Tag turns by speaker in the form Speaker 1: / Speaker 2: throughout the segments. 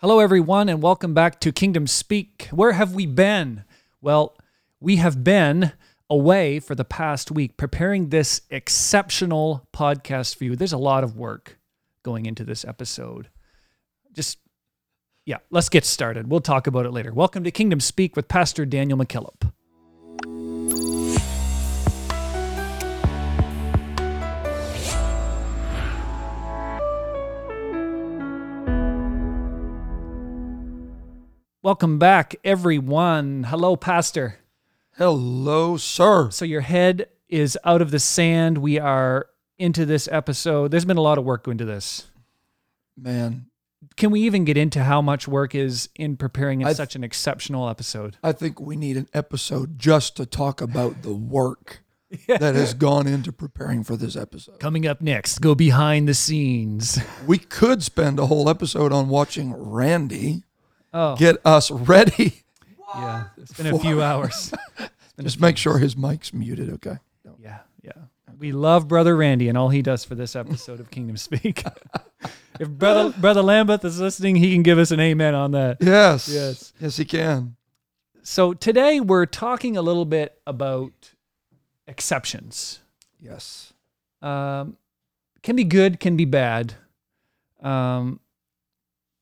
Speaker 1: Hello, everyone, and welcome back to Kingdom Speak. Where have we been? Well, we have been away for the past week preparing this exceptional podcast for you. There's a lot of work going into this episode. Just, yeah, let's get started. We'll talk about it later. Welcome to Kingdom Speak with Pastor Daniel McKillop. Welcome back, everyone. Hello, Pastor.
Speaker 2: Hello, sir.
Speaker 1: So, your head is out of the sand. We are into this episode. There's been a lot of work going into this.
Speaker 2: Man,
Speaker 1: Can we even get into how much work is in preparing
Speaker 2: I-
Speaker 1: such an exceptional episode?
Speaker 2: I think we need an episode just to talk about the work that has gone into preparing for this episode.
Speaker 1: Coming up next, go behind the scenes.
Speaker 2: We could spend a whole episode on watching Randy
Speaker 1: Oh,
Speaker 2: get us ready.
Speaker 1: yeah. It's been a few hours.
Speaker 2: Just make sure his mic's muted, okay?
Speaker 1: Yeah, yeah. We love Brother Randy and all he does for this episode of Kingdom Speak. if Brother Brother Lambeth is listening, he can give us an amen on that.
Speaker 2: Yes.
Speaker 1: Yes.
Speaker 2: Yes, he can.
Speaker 1: So today we're talking a little bit about exceptions.
Speaker 2: Yes.
Speaker 1: Um, can be good, can be bad. Um,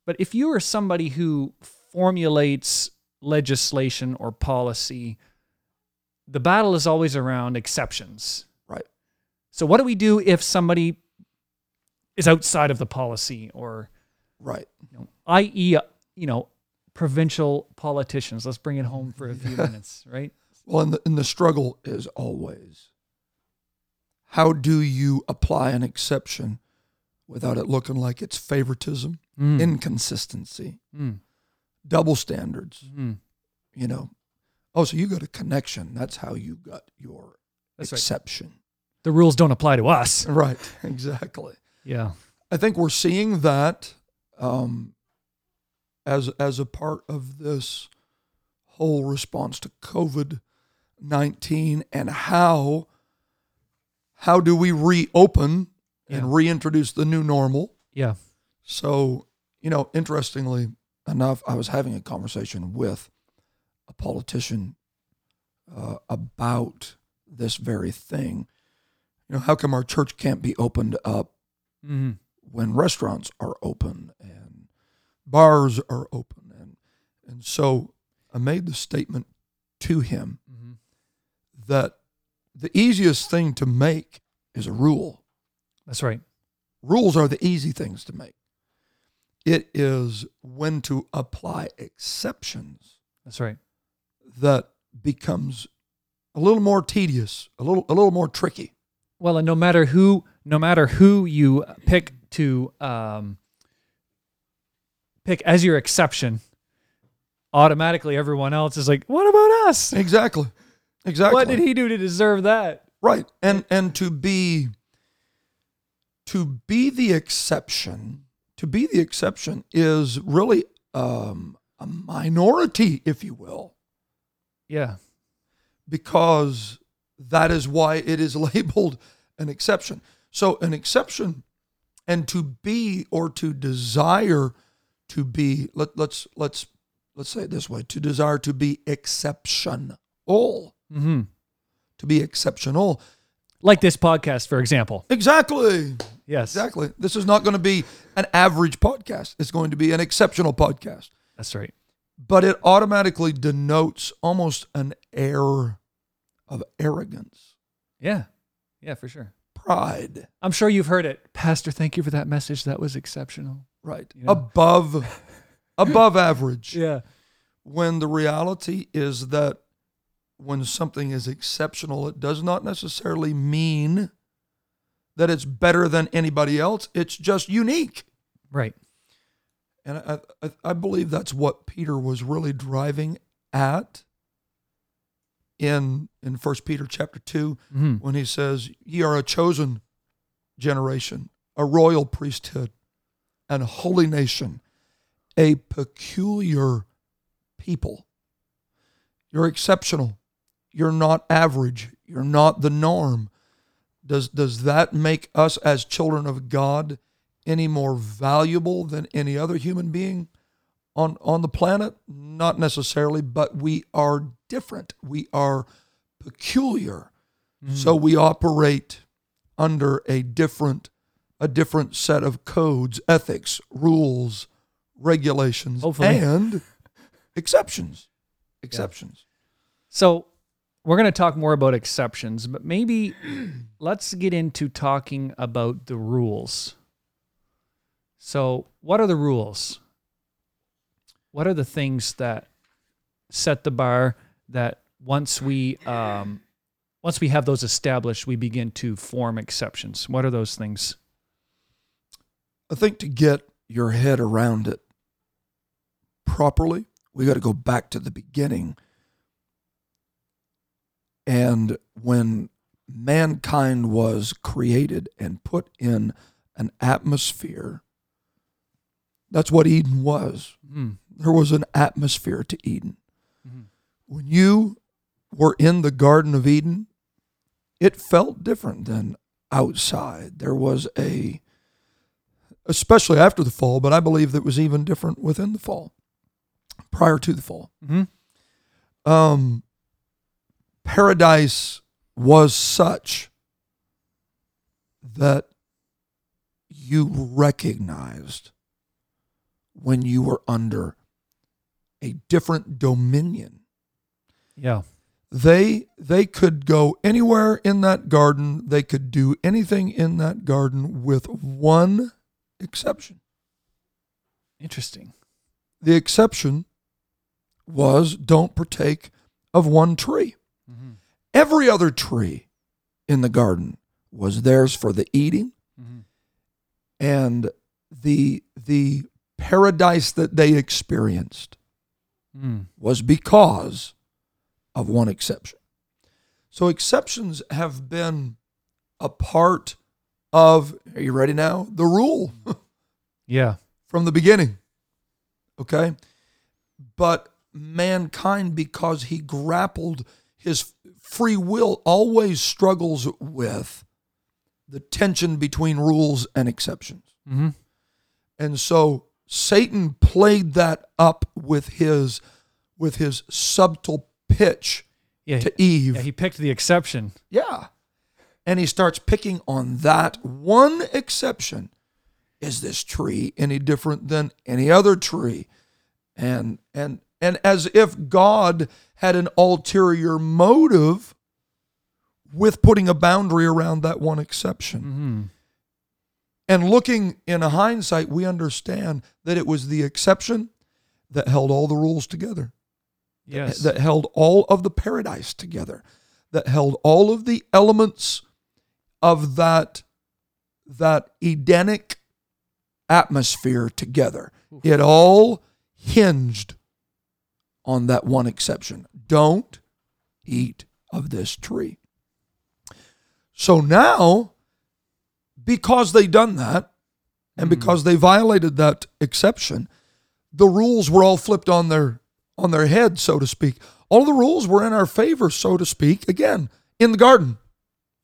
Speaker 1: but if you are somebody who formulates legislation or policy, the battle is always around exceptions.
Speaker 2: Right.
Speaker 1: So what do we do if somebody is outside of the policy or
Speaker 2: Right.
Speaker 1: you know, i.e., you know, provincial politicians? Let's bring it home for a few minutes, right?
Speaker 2: Well, and the, and the struggle is always how do you apply an exception without it looking like it's favoritism,
Speaker 1: Mm.
Speaker 2: inconsistency,
Speaker 1: Mm.
Speaker 2: double standards?
Speaker 1: Mm.
Speaker 2: you know, oh, so you got a connection. That's how you got your
Speaker 1: That's right.
Speaker 2: exception.
Speaker 1: The rules don't apply to us.
Speaker 2: Right. exactly.
Speaker 1: Yeah.
Speaker 2: I think we're seeing that um, as as a part of this whole response to COVID nineteen and how how do we reopen
Speaker 1: Yeah.
Speaker 2: and reintroduce the new normal?
Speaker 1: Yeah.
Speaker 2: So, you know, interestingly enough, I was having a conversation with a politician uh, about this very thing. You know, how come our church can't be opened up
Speaker 1: hmm
Speaker 2: when restaurants are open and bars are open? And and so I made the statement to him
Speaker 1: hmm
Speaker 2: that the easiest thing to make is a rule.
Speaker 1: That's right.
Speaker 2: Rules are the easy things to make. It is when to apply exceptions
Speaker 1: That's right.
Speaker 2: that becomes a little more tedious, a little a little more tricky.
Speaker 1: Well, and no matter who, no matter who you pick to um, pick as your exception, automatically everyone else is like, "What about us?
Speaker 2: Exactly. Exactly.
Speaker 1: What did he do to deserve that?"
Speaker 2: Right. And and to be to be the exception, to be the exception is really um, a minority, if you will,
Speaker 1: Yeah.
Speaker 2: because that is why it is labeled an exception. So an exception and to be or to desire to be let, let's let's let's say it this way to desire to be exceptional
Speaker 1: hmm
Speaker 2: to be exceptional
Speaker 1: Like this podcast, for example.
Speaker 2: exactly
Speaker 1: Yes.
Speaker 2: Exactly. This is not going to be an average podcast. It's going to be an exceptional podcast.
Speaker 1: That's right.
Speaker 2: But it automatically denotes almost an air of arrogance,
Speaker 1: Yeah. Yeah, for sure.
Speaker 2: pride,
Speaker 1: I'm sure you've heard it, Pastor. Thank you for that message. That was exceptional.
Speaker 2: right?
Speaker 1: You know?
Speaker 2: Above above average.
Speaker 1: Yeah.
Speaker 2: When the reality is that when something is exceptional, it does not necessarily mean that it's better than anybody else. It's just unique.
Speaker 1: Right.
Speaker 2: And I, I, I believe that's what Peter was really driving at in in First Peter chapter 2
Speaker 1: hmm
Speaker 2: when he says, "Ye are a chosen generation, a royal priesthood, and a holy nation, a peculiar people." You're exceptional. You're not average. You're not the norm. Does does that make us as children of God any more valuable than any other human being? on on the planet? Not necessarily, but we are different. We are peculiar. Hmm. So we operate under a different a different set of codes, ethics, rules, regulations,
Speaker 1: Hopefully.
Speaker 2: and exceptions. Exceptions.
Speaker 1: So we're going to talk more about exceptions, but maybe let's get into talking about the rules. So, what are the rules? What are the things that set the bar that once we um, once we have those established, we begin to form exceptions? What are those things?
Speaker 2: I think to get your head around it properly, we got to go back to the beginning. And when mankind was created and put in an atmosphere, that's what Eden was.
Speaker 1: Mm.
Speaker 2: There was an atmosphere to Eden.
Speaker 1: Mhm.
Speaker 2: When you were in the Garden of Eden, it felt different than outside. There was a, especially after the fall, but I believe that was even different within the fall, prior to the fall.
Speaker 1: hmm
Speaker 2: Um, paradise was such that you recognized when you were under a different dominion
Speaker 1: Yeah.
Speaker 2: they they could go anywhere in that garden they could do anything in that garden with one exception
Speaker 1: Interesting.
Speaker 2: the exception was don't partake of one tree every other tree in the garden was theirs for the eating
Speaker 1: hmm
Speaker 2: and the the paradise that they experienced
Speaker 1: Mm.
Speaker 2: was because of one exception. So exceptions have been a part of, are you ready now? The rule
Speaker 1: Yeah.
Speaker 2: from the beginning. Okay? But mankind, because he grappled his free will, always struggles with the tension between rules and exceptions.
Speaker 1: hmm
Speaker 2: And so Satan played that up with his with his subtle pitch
Speaker 1: Yeah.
Speaker 2: to Eve.
Speaker 1: Yeah. He picked the exception.
Speaker 2: Yeah. And he starts picking on that one exception. Is this tree any different than any other tree? And and and as if God had an ulterior motive with putting a boundary around that one exception.
Speaker 1: hmm
Speaker 2: And looking in a hindsight, we understand that it was the exception that held all the rules together,
Speaker 1: Yes.
Speaker 2: that held all of the paradise together, that held all of the elements of that that Edenic atmosphere together. It all hinged on that one exception. Don't eat of this tree. So now, because they done that, and hmm. because they violated that exception, the rules were all flipped on their on their head, so to speak. All the rules were in our favor, so to speak. Again, in the garden,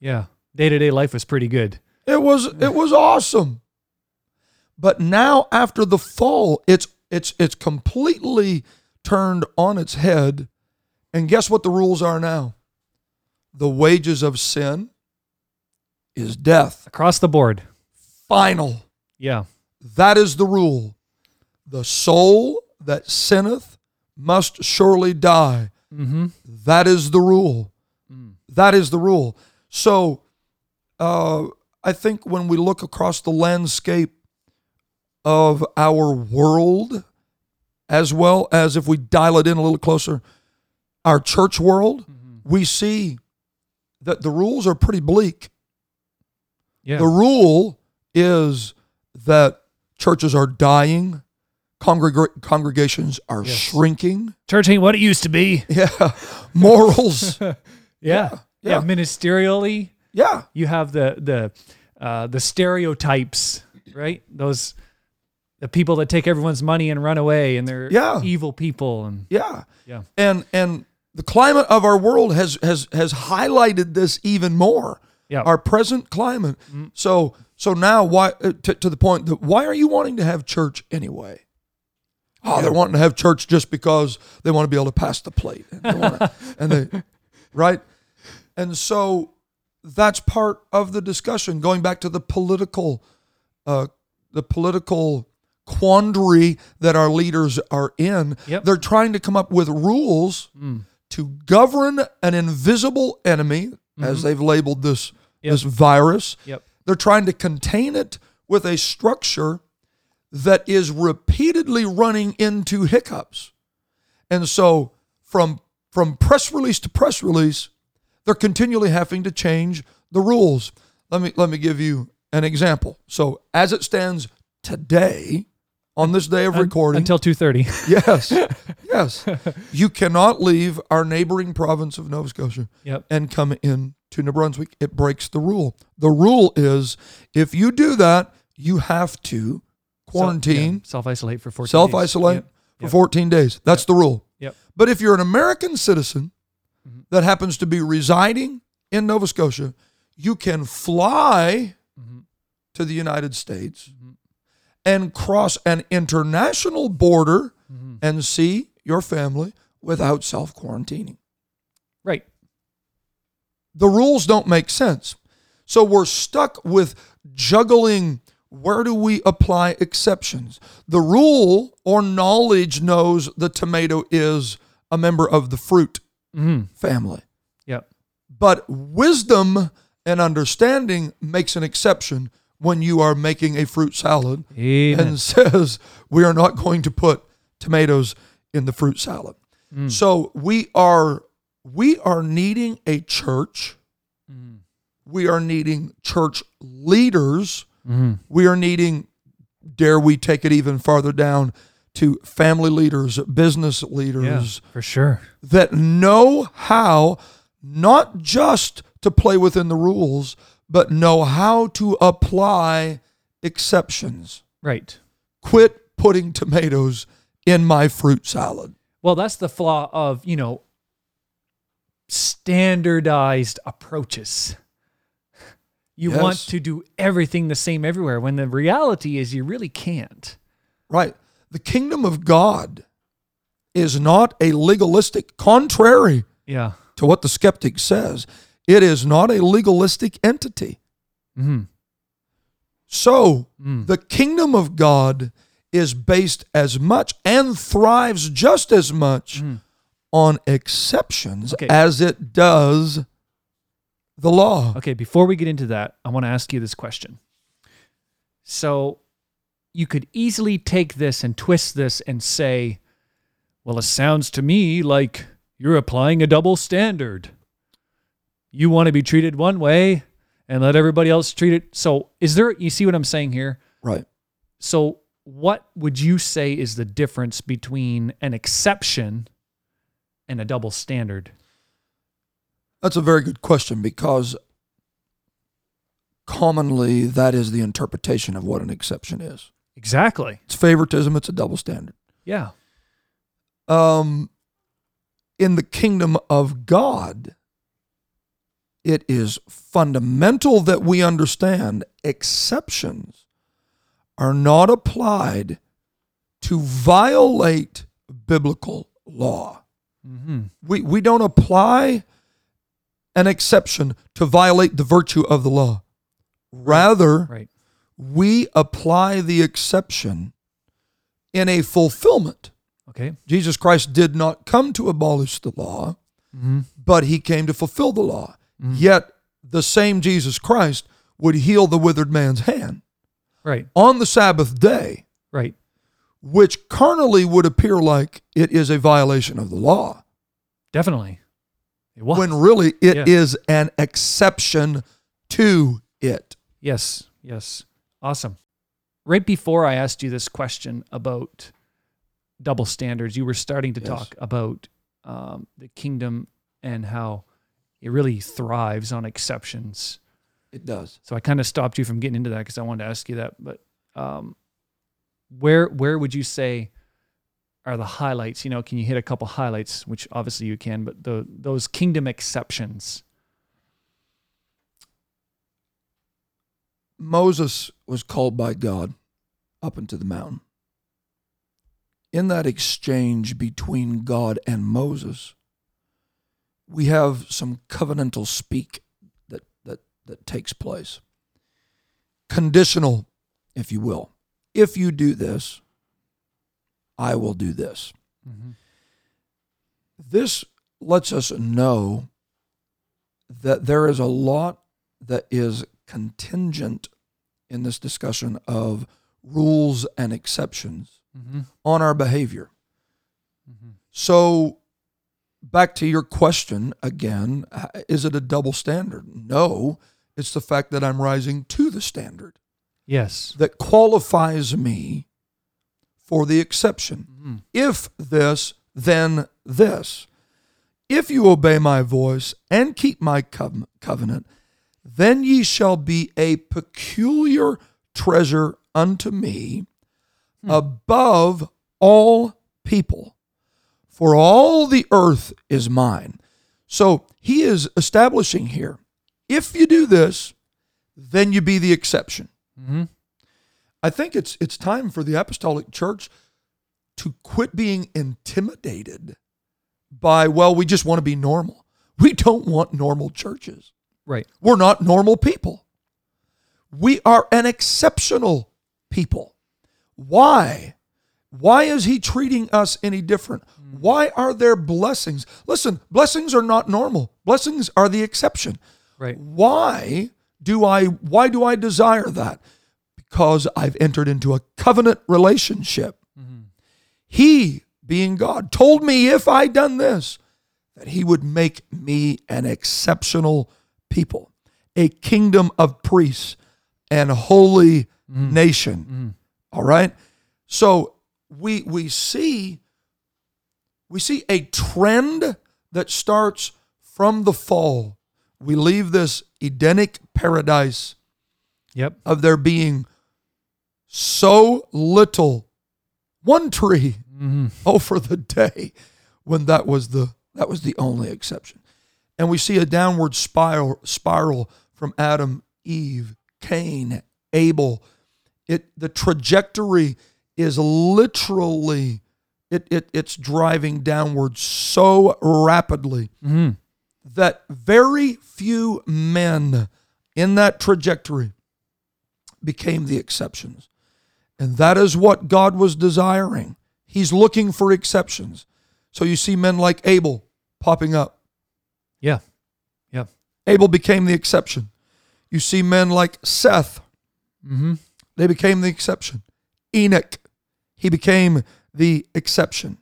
Speaker 1: yeah. Day to day life was pretty good.
Speaker 2: it was it was awesome. But now, after the fall, it's it's it's completely turned on its head. And guess what the rules are now? The wages of sin is death.
Speaker 1: Across the board.
Speaker 2: Final.
Speaker 1: Yeah.
Speaker 2: That is the rule. The soul that sinneth must surely die.
Speaker 1: Mm-hmm.
Speaker 2: That is the rule.
Speaker 1: Mm.
Speaker 2: That is the rule. So, uh, I think when we look across the landscape of our world, as well as if we dial it in a little closer, our church world, we see that the rules are pretty bleak.
Speaker 1: Yeah.
Speaker 2: The rule is that churches are dying, congreg- congregations are
Speaker 1: Yes.
Speaker 2: shrinking.
Speaker 1: Church ain't what it used to be.
Speaker 2: Yeah, morals.
Speaker 1: Yeah.
Speaker 2: Yeah.
Speaker 1: Yeah. Ministerially,
Speaker 2: yeah,
Speaker 1: you have the the uh, the stereotypes, right? Those the people that take everyone's money and run away, and they're
Speaker 2: Yeah.
Speaker 1: evil people, and
Speaker 2: yeah,
Speaker 1: yeah,
Speaker 2: and and the climate of our world has has has highlighted this even more.
Speaker 1: yeah,
Speaker 2: Our present climate. So so now why uh, to, to the point that why are you wanting to have church anyway? Oh, they're wanting to have church just because they want to be able to pass the plate. And they, wanna- and they right? And so that's part of the discussion. Going back to the political, uh, the political quandary that our leaders are in.
Speaker 1: Yep.
Speaker 2: They're trying to come up with rules
Speaker 1: Mm.
Speaker 2: to govern an invisible enemy, as they've labeled this
Speaker 1: Yep.
Speaker 2: this virus.
Speaker 1: Yep.
Speaker 2: They're trying to contain it with a structure that is repeatedly running into hiccups. And so from from press release to press release, they're continually having to change the rules. Let me let me give you an example. So as it stands today, on this day of recording,
Speaker 1: until 2:30.
Speaker 2: yes, yes, you cannot leave our neighboring province of Nova Scotia
Speaker 1: yep.
Speaker 2: and come in to New Brunswick. It breaks the rule. The rule is if you do that, you have to quarantine,
Speaker 1: Self isolate for 14 days.
Speaker 2: self isolate
Speaker 1: Yep.
Speaker 2: for 14 days. That's the rule.
Speaker 1: Yep.
Speaker 2: But if you're an American citizen
Speaker 1: Mhm.
Speaker 2: that happens to be residing in Nova Scotia, you can fly
Speaker 1: Mhm.
Speaker 2: to the United States
Speaker 1: Mhm.
Speaker 2: And cross an international border
Speaker 1: Mhm.
Speaker 2: and see your family without self quarantining.
Speaker 1: Right.
Speaker 2: The rules don't make sense. So we're stuck with juggling where do we apply exceptions? The rule or knowledge knows the tomato is a member of the fruit
Speaker 1: Mhm.
Speaker 2: family.
Speaker 1: Yep.
Speaker 2: But wisdom and understanding makes an exception when you are making a fruit salad
Speaker 1: Amen.
Speaker 2: and says we are not going to put tomatoes in the fruit salad.
Speaker 1: Mm.
Speaker 2: So we are we are needing a church.
Speaker 1: Mhm.
Speaker 2: We are needing church leaders.
Speaker 1: Mhm.
Speaker 2: We are needing dare we take it even farther down to family leaders, business
Speaker 1: Yeah,
Speaker 2: leaders
Speaker 1: for sure.
Speaker 2: that know how not just to play within the rules, but know how to apply exceptions.
Speaker 1: Right.
Speaker 2: Quit putting tomatoes in my fruit salad.
Speaker 1: Well, that's the flaw of, you know, standardized approaches. You
Speaker 2: Yes.
Speaker 1: want to do everything the same everywhere when the reality is you really can't.
Speaker 2: Right. The kingdom of God is not a legalistic, contrary
Speaker 1: Yeah.
Speaker 2: to what the skeptic says, it is not a legalistic entity.
Speaker 1: Mhm.
Speaker 2: So,
Speaker 1: Mm.
Speaker 2: the kingdom of God is based as much and thrives just as much
Speaker 1: Mm.
Speaker 2: on exceptions
Speaker 1: Okay.
Speaker 2: as it does the law.
Speaker 1: Okay, before we get into that, I want to ask you this question. So, you could easily take this and twist this and say, well, it sounds to me like you're applying a double standard. You want to be treated one way and let everybody else treat it. So, is there, you see what I'm saying here?
Speaker 2: Right.
Speaker 1: So, what would you say is the difference between an exception and a double standard?
Speaker 2: That's a very good question because commonly that is the interpretation of what an exception is.
Speaker 1: Exactly.
Speaker 2: It's favoritism, it's a double standard.
Speaker 1: Yeah.
Speaker 2: um, in the kingdom of God, it is fundamental that we understand exceptions are not applied to violate biblical law.
Speaker 1: hmm
Speaker 2: We, we don't apply an exception to violate the virtue of the law. Rather,
Speaker 1: Right.
Speaker 2: we apply the exception in a fulfillment
Speaker 1: Okay.
Speaker 2: Jesus Christ did not come to abolish the law,
Speaker 1: hmm
Speaker 2: but he came to fulfill the law.
Speaker 1: Mhm.
Speaker 2: Yet the same Jesus Christ would heal the withered man's hand
Speaker 1: Right.
Speaker 2: on the Sabbath day,
Speaker 1: Right.
Speaker 2: which carnally would appear like it is a violation of the law,
Speaker 1: Definitely. It was.
Speaker 2: when really it is
Speaker 1: Yeah.
Speaker 2: an exception to it.
Speaker 1: yes. Yes. Awesome. Right before I asked you this question about double standards, you were starting to
Speaker 2: Yes.
Speaker 1: talk about um, the kingdom and how it really thrives on exceptions.
Speaker 2: It does.
Speaker 1: So I kind of stopped you from getting into that because I wanted to ask you that. But um, where where would you say are the highlights? You know, can you hit a couple highlights, which obviously you can, but the those kingdom exceptions.
Speaker 2: Moses was called by God up into the mountain. in that exchange between God and Moses, we have some covenantal speak that that that takes place. Conditional, if you will. If you do this, I will do this.
Speaker 1: Mhm.
Speaker 2: This lets us know that there is a lot that is contingent in this discussion of rules and exceptions
Speaker 1: Mhm.
Speaker 2: on our behavior.
Speaker 1: Mhm.
Speaker 2: So, back to your question again is it a double standard? No, it's the fact that I'm rising to the standard
Speaker 1: Yes.
Speaker 2: that qualifies me for the exception.
Speaker 1: Mhm.
Speaker 2: If this, then this. If you obey my voice and keep my cov- covenant, then ye shall be a peculiar treasure unto me above all people. For all the earth is mine. So he is establishing here if you do this, then you be the exception.
Speaker 1: Mhm.
Speaker 2: I think it's it's time for the apostolic church to quit being intimidated by well we just want to be normal. We don't want normal churches.
Speaker 1: Right.
Speaker 2: We're not normal people. We are an exceptional people. Why? Why is he treating us any different? Why are there blessings? Listen, blessings are not normal. Blessings are the exception.
Speaker 1: Right.
Speaker 2: Why do I why do I desire that? Because I've entered into a covenant relationship. Mm-hmm. He, being God, told me if I done this, that he would make me an exceptional people, a kingdom of priests and holy mm-hmm. nation. Mm-hmm. All right? So we we see we see a trend that starts from the fall. We leave this Edenic paradise
Speaker 1: Yep.
Speaker 2: of there being so little one tree
Speaker 1: Mhm.
Speaker 2: oh for the day when that was the that was the only exception and we see a downward spiral spiral from adam eve cain abel it the trajectory is literally it, it it's driving downward so rapidly
Speaker 1: Mhm.
Speaker 2: that very few men in that trajectory became the exceptions. And that is what God was desiring. He's looking for exceptions. So you see men like Abel popping up.
Speaker 1: Yeah. Yeah.
Speaker 2: Abel became the exception. You see men like Seth,
Speaker 1: Mm-hmm.
Speaker 2: they became the exception. Enoch, he became the exception.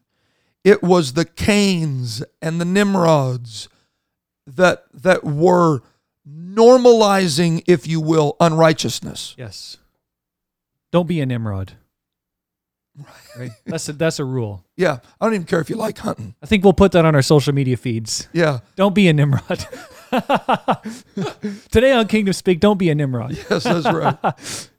Speaker 2: It was the Cains and the Nimrods that that were normalizing, if you will, unrighteousness.
Speaker 1: Yes. Don't be a Nimrod. Right. That's a, that's a rule.
Speaker 2: Yeah, I don't even care if you like hunting.
Speaker 1: I think we'll put that on our social media feeds.
Speaker 2: Yeah,
Speaker 1: Don't be a Nimrod. Today on Kingdom Speak, don't be a Nimrod.
Speaker 2: yes, that's right.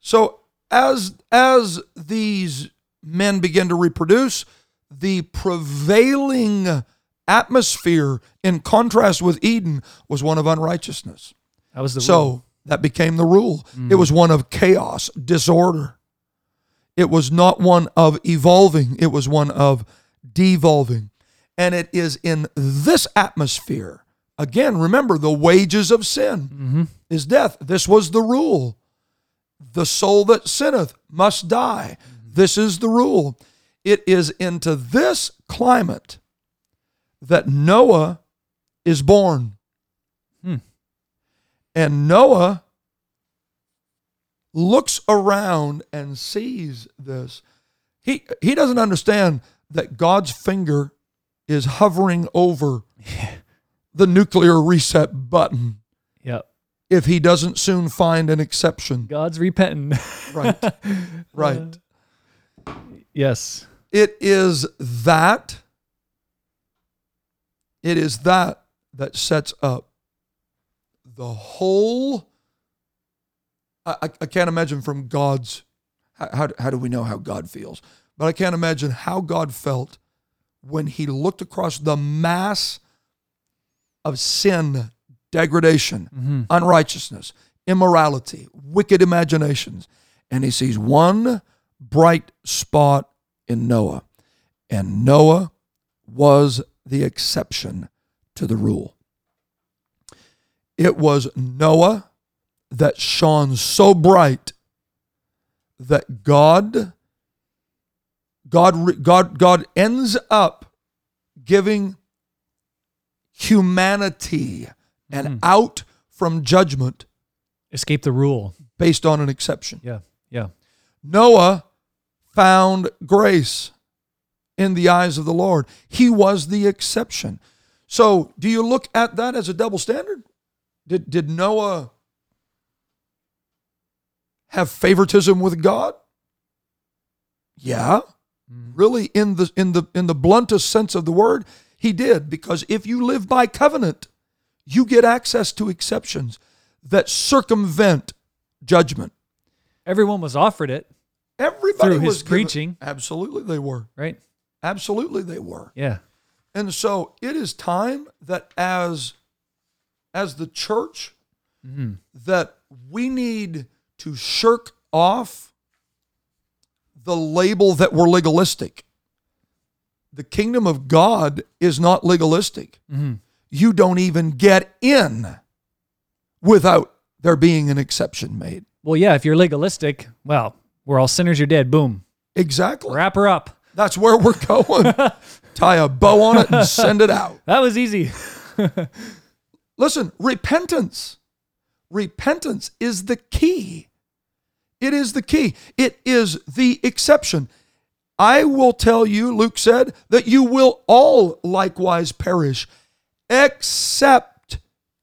Speaker 2: so as as these men begin to reproduce, the prevailing atmosphere in contrast with Eden was one of unrighteousness.
Speaker 1: That was the
Speaker 2: so
Speaker 1: rule.
Speaker 2: that became the rule. It was one of chaos, disorder. It was not one of evolving, it was one of devolving. And it is in this atmosphere, again, remember the wages of sin
Speaker 1: Mm-hmm.
Speaker 2: is death. This was the rule. The soul that sinneth must die. This is the rule. It is into this climate that Noah is born.
Speaker 1: Hmm.
Speaker 2: And Noah looks around and sees this. He he doesn't understand that God's finger is hovering over the nuclear reset button
Speaker 1: Yep.
Speaker 2: if he doesn't soon find an exception.
Speaker 1: God's repenting.
Speaker 2: Right. Right.
Speaker 1: Yes.
Speaker 2: It is that it is that that sets up the whole I, I, can't imagine from God's how, how, how do we know how God feels? But I can't imagine how God felt when he looked across the mass of sin, degradation,
Speaker 1: Mm-hmm.
Speaker 2: unrighteousness, immorality, wicked imaginations, and he sees one bright spot in Noah. And Noah was the exception to the rule. It was Noah that shone so bright that God God God God ends up giving humanity and hmm. out from judgment
Speaker 1: Escape the rule.
Speaker 2: based on an exception.
Speaker 1: Yeah. Yeah.
Speaker 2: Noah found grace in the eyes of the Lord. He was the exception. So, do you look at that as a double standard? Did, did Noah have favoritism with God? Yeah. Mm-hmm. Really in the in the in the bluntest sense of the word, he did because if you live by covenant, you get access to exceptions that circumvent judgment.
Speaker 1: Everyone was offered it,
Speaker 2: Everybody
Speaker 1: Through his
Speaker 2: was given-
Speaker 1: preaching.
Speaker 2: Absolutely, they were.
Speaker 1: right?
Speaker 2: Absolutely, they were.
Speaker 1: Yeah.
Speaker 2: And so it is time that as as the church mm-hmm. that we need to shirk off the label that we're legalistic. The kingdom of God is not legalistic. Mm-hmm. You don't even get in without there being an exception made.
Speaker 1: Well, yeah, if you're legalistic, well, we're all sinners, you're dead. Boom.
Speaker 2: Exactly.
Speaker 1: Wrap her up.
Speaker 2: That's where we're going. Tie a bow on it and send it out.
Speaker 1: That was easy.
Speaker 2: Listen, repentance. Repentance is the key. It is the key. It is the exception. I will tell you, Luke said, that you will all likewise perish, except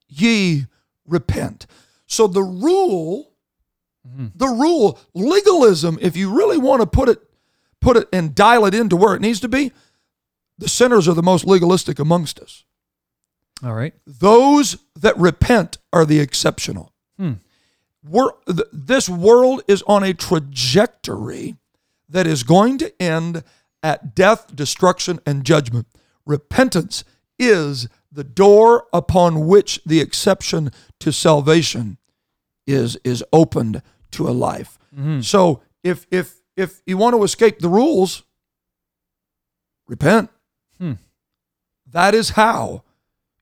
Speaker 2: ye repent. So the rule, Mm-hmm. the rule, legalism, if you really want to put it, put it and dial it into where it needs to be, the sinners are the most legalistic amongst us.
Speaker 1: All right.
Speaker 2: Those that repent are the exceptional. Hmm. We're, th- this world is on a trajectory that is going to end at death, destruction, and judgment. Repentance is the door upon which the exception to salvation is is opened to a life. Mm-hmm. So if if if you want to escape the rules, repent. Hmm. That is how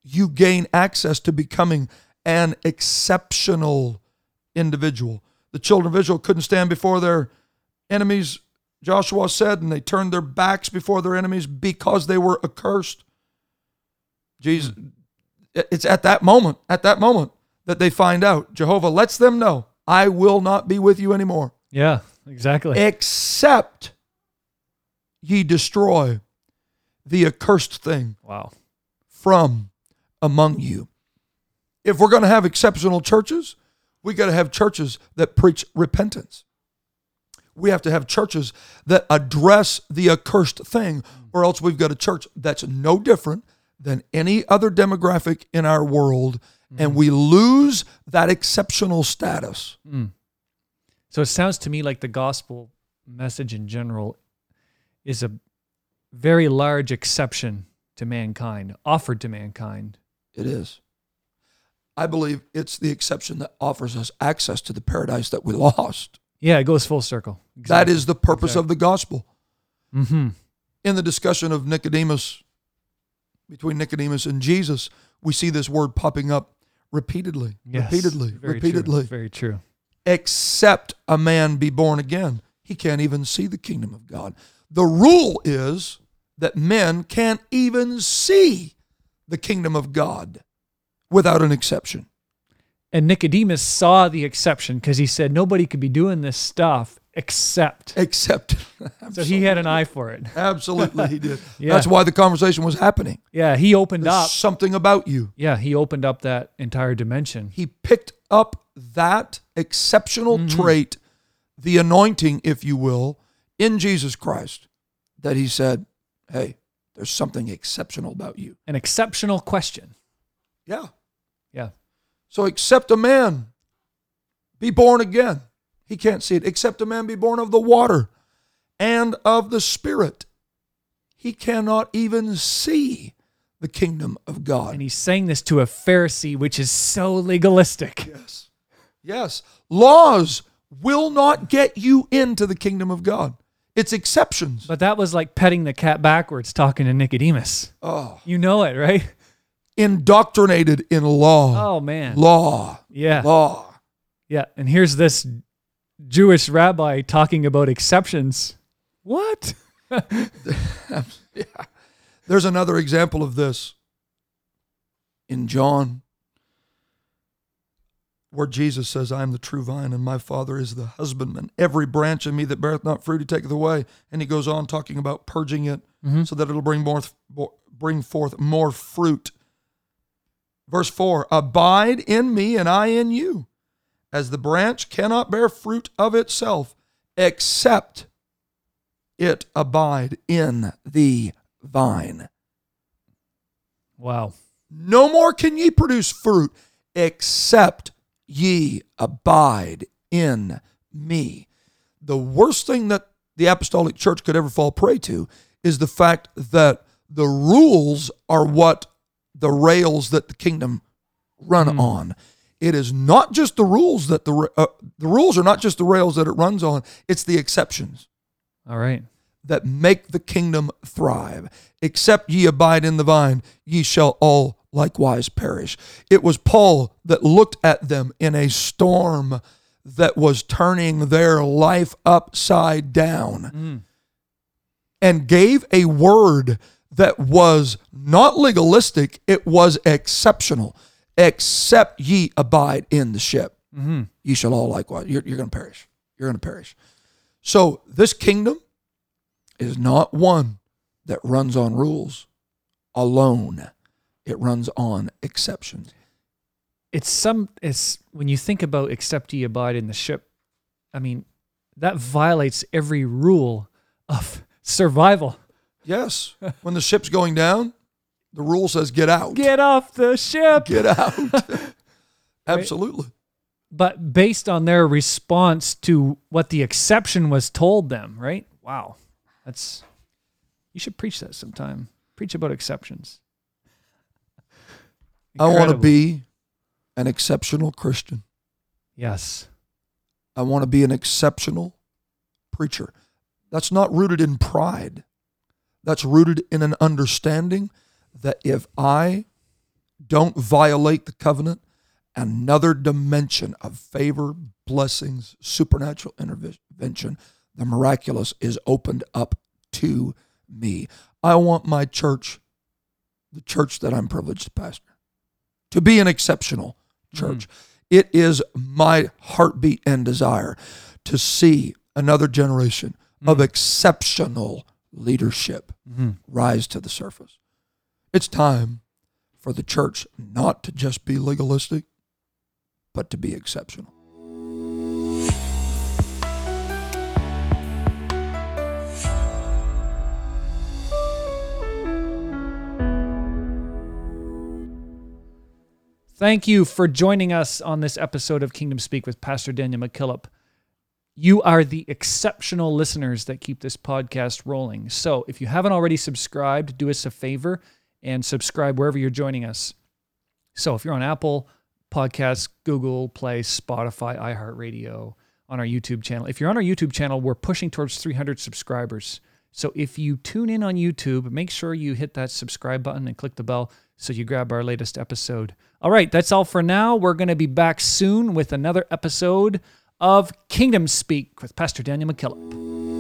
Speaker 2: you gain access to becoming an exceptional individual. The children of Israel couldn't stand before their enemies, Joshua said, and they turned their backs before their enemies because they were accursed. Jesus, hmm. it's at that moment, at that moment, that they find out. Jehovah lets them know, I will not be with you anymore,
Speaker 1: Yeah, exactly.
Speaker 2: except ye destroy the accursed thing
Speaker 1: wow.
Speaker 2: from among you. If we're going to have exceptional churches, we got to have churches that preach repentance. We have to have churches that address the accursed thing, or else we've got a church that's no different than any other demographic in our world, and we lose that exceptional status.
Speaker 1: So it sounds to me like the gospel message in general is a very large exception to mankind, offered to mankind.
Speaker 2: It is. I believe it's the exception that offers us access to the paradise that we lost.
Speaker 1: Yeah, it goes full circle.
Speaker 2: That is the purpose of the gospel.
Speaker 1: Mm-hmm.
Speaker 2: in the discussion of Nicodemus, between Nicodemus and Jesus, we see this word popping up repeatedly,
Speaker 1: Yes,
Speaker 2: repeatedly,
Speaker 1: very
Speaker 2: repeatedly.
Speaker 1: True. Very true.
Speaker 2: Except a man be born again, he can't even see the kingdom of God. The rule is that men can't even see the kingdom of God without an exception.
Speaker 1: And Nicodemus saw the exception because he said nobody could be doing this stuff except.
Speaker 2: Except,
Speaker 1: So he had an eye for it.
Speaker 2: absolutely, he did.
Speaker 1: Yeah.
Speaker 2: That's why the conversation was happening.
Speaker 1: Yeah, he opened
Speaker 2: There's
Speaker 1: up.
Speaker 2: something about you.
Speaker 1: Yeah, he opened up that entire dimension.
Speaker 2: he picked up that exceptional mm-hmm. trait, the anointing, if you will, in Jesus Christ, that he said, Hey, there's something exceptional about you.
Speaker 1: An exceptional question.
Speaker 2: Yeah.
Speaker 1: Yeah.
Speaker 2: So, except a man be born again. He can't see it. Except a man be born of the water and of the Spirit. He cannot even see the kingdom of God.
Speaker 1: And he's saying this to a Pharisee, which is so legalistic.
Speaker 2: Yes. Yes. Laws will not get you into the kingdom of God. It's exceptions.
Speaker 1: But that was like petting the cat backwards, talking to Nicodemus.
Speaker 2: Oh,
Speaker 1: You know it, right?
Speaker 2: Indoctrinated in law.
Speaker 1: Oh man.
Speaker 2: Law.
Speaker 1: Yeah.
Speaker 2: Law.
Speaker 1: Yeah. And here's this Jewish rabbi talking about exceptions. What? yeah.
Speaker 2: There's another example of this in John, where Jesus says, I am the true vine, and my Father is the husbandman. Every branch in me that beareth not fruit, he taketh away. And he goes on talking about purging it mm-hmm. so that it'll bring more, bring forth more fruit. Verse 4 Abide in me, and I in you, as the branch cannot bear fruit of itself, except it abide in the vine.
Speaker 1: Wow.
Speaker 2: No more can ye produce fruit except ye abide in me. The worst thing that the apostolic church could ever fall prey to is the fact that the rules are what the rails that the kingdom run on. It is not just the rules that the uh, the rules are not just the rails that it runs on, it's the exceptions
Speaker 1: All right.
Speaker 2: that make the kingdom thrive. Except ye abide in the vine, ye shall all likewise perish. It was Paul that looked at them in a storm that was turning their life upside down and gave a word that was not legalistic, it was exceptional. Except ye abide in the ship, mm-hmm. ye shall all likewise. You're, you're going to perish. You're going to perish. So, this kingdom is not one that runs on rules alone, it runs on exceptions.
Speaker 1: It's some it's when you think about except ye abide in the ship, I mean, that violates every rule of survival.
Speaker 2: Yes, when the ship's going down, the rule says get out.
Speaker 1: Get off the ship.
Speaker 2: Get out. Absolutely.
Speaker 1: but based on their response to what the exception was told them, right? Wow. That's you should preach that sometime. Preach about exceptions.
Speaker 2: I want to be an exceptional Christian.
Speaker 1: Yes.
Speaker 2: I want to be an exceptional preacher. That's not rooted in pride. That's rooted in an understanding that if I don't violate the covenant, another dimension of favor, blessings, supernatural intervention, the miraculous is opened up to me. I want my church, the church that I'm privileged to pastor, to be an exceptional church. Mm-hmm. It is my heartbeat and desire to see another generation of mm-hmm. exceptional leadership mm-hmm. rise to the surface. It's time for the church not to just be legalistic, but to be exceptional.
Speaker 1: Thank you for joining us on this episode of Kingdom Speak with Pastor Daniel McKillop. You are the exceptional listeners that keep this podcast rolling. So if you haven't already subscribed, do us a favor and subscribe wherever you're joining us. So if you're on Apple Podcasts, Google Play, Spotify, iHeartRadio, on our YouTube channel. If you're on our YouTube channel, we're pushing towards 300 subscribers. So if you tune in on YouTube, make sure you hit that subscribe button and click the bell so you grab our latest episode. All right, that's all for now. We're going to be back soon with another episode of Kingdom Speak with Pastor Daniel McKillop.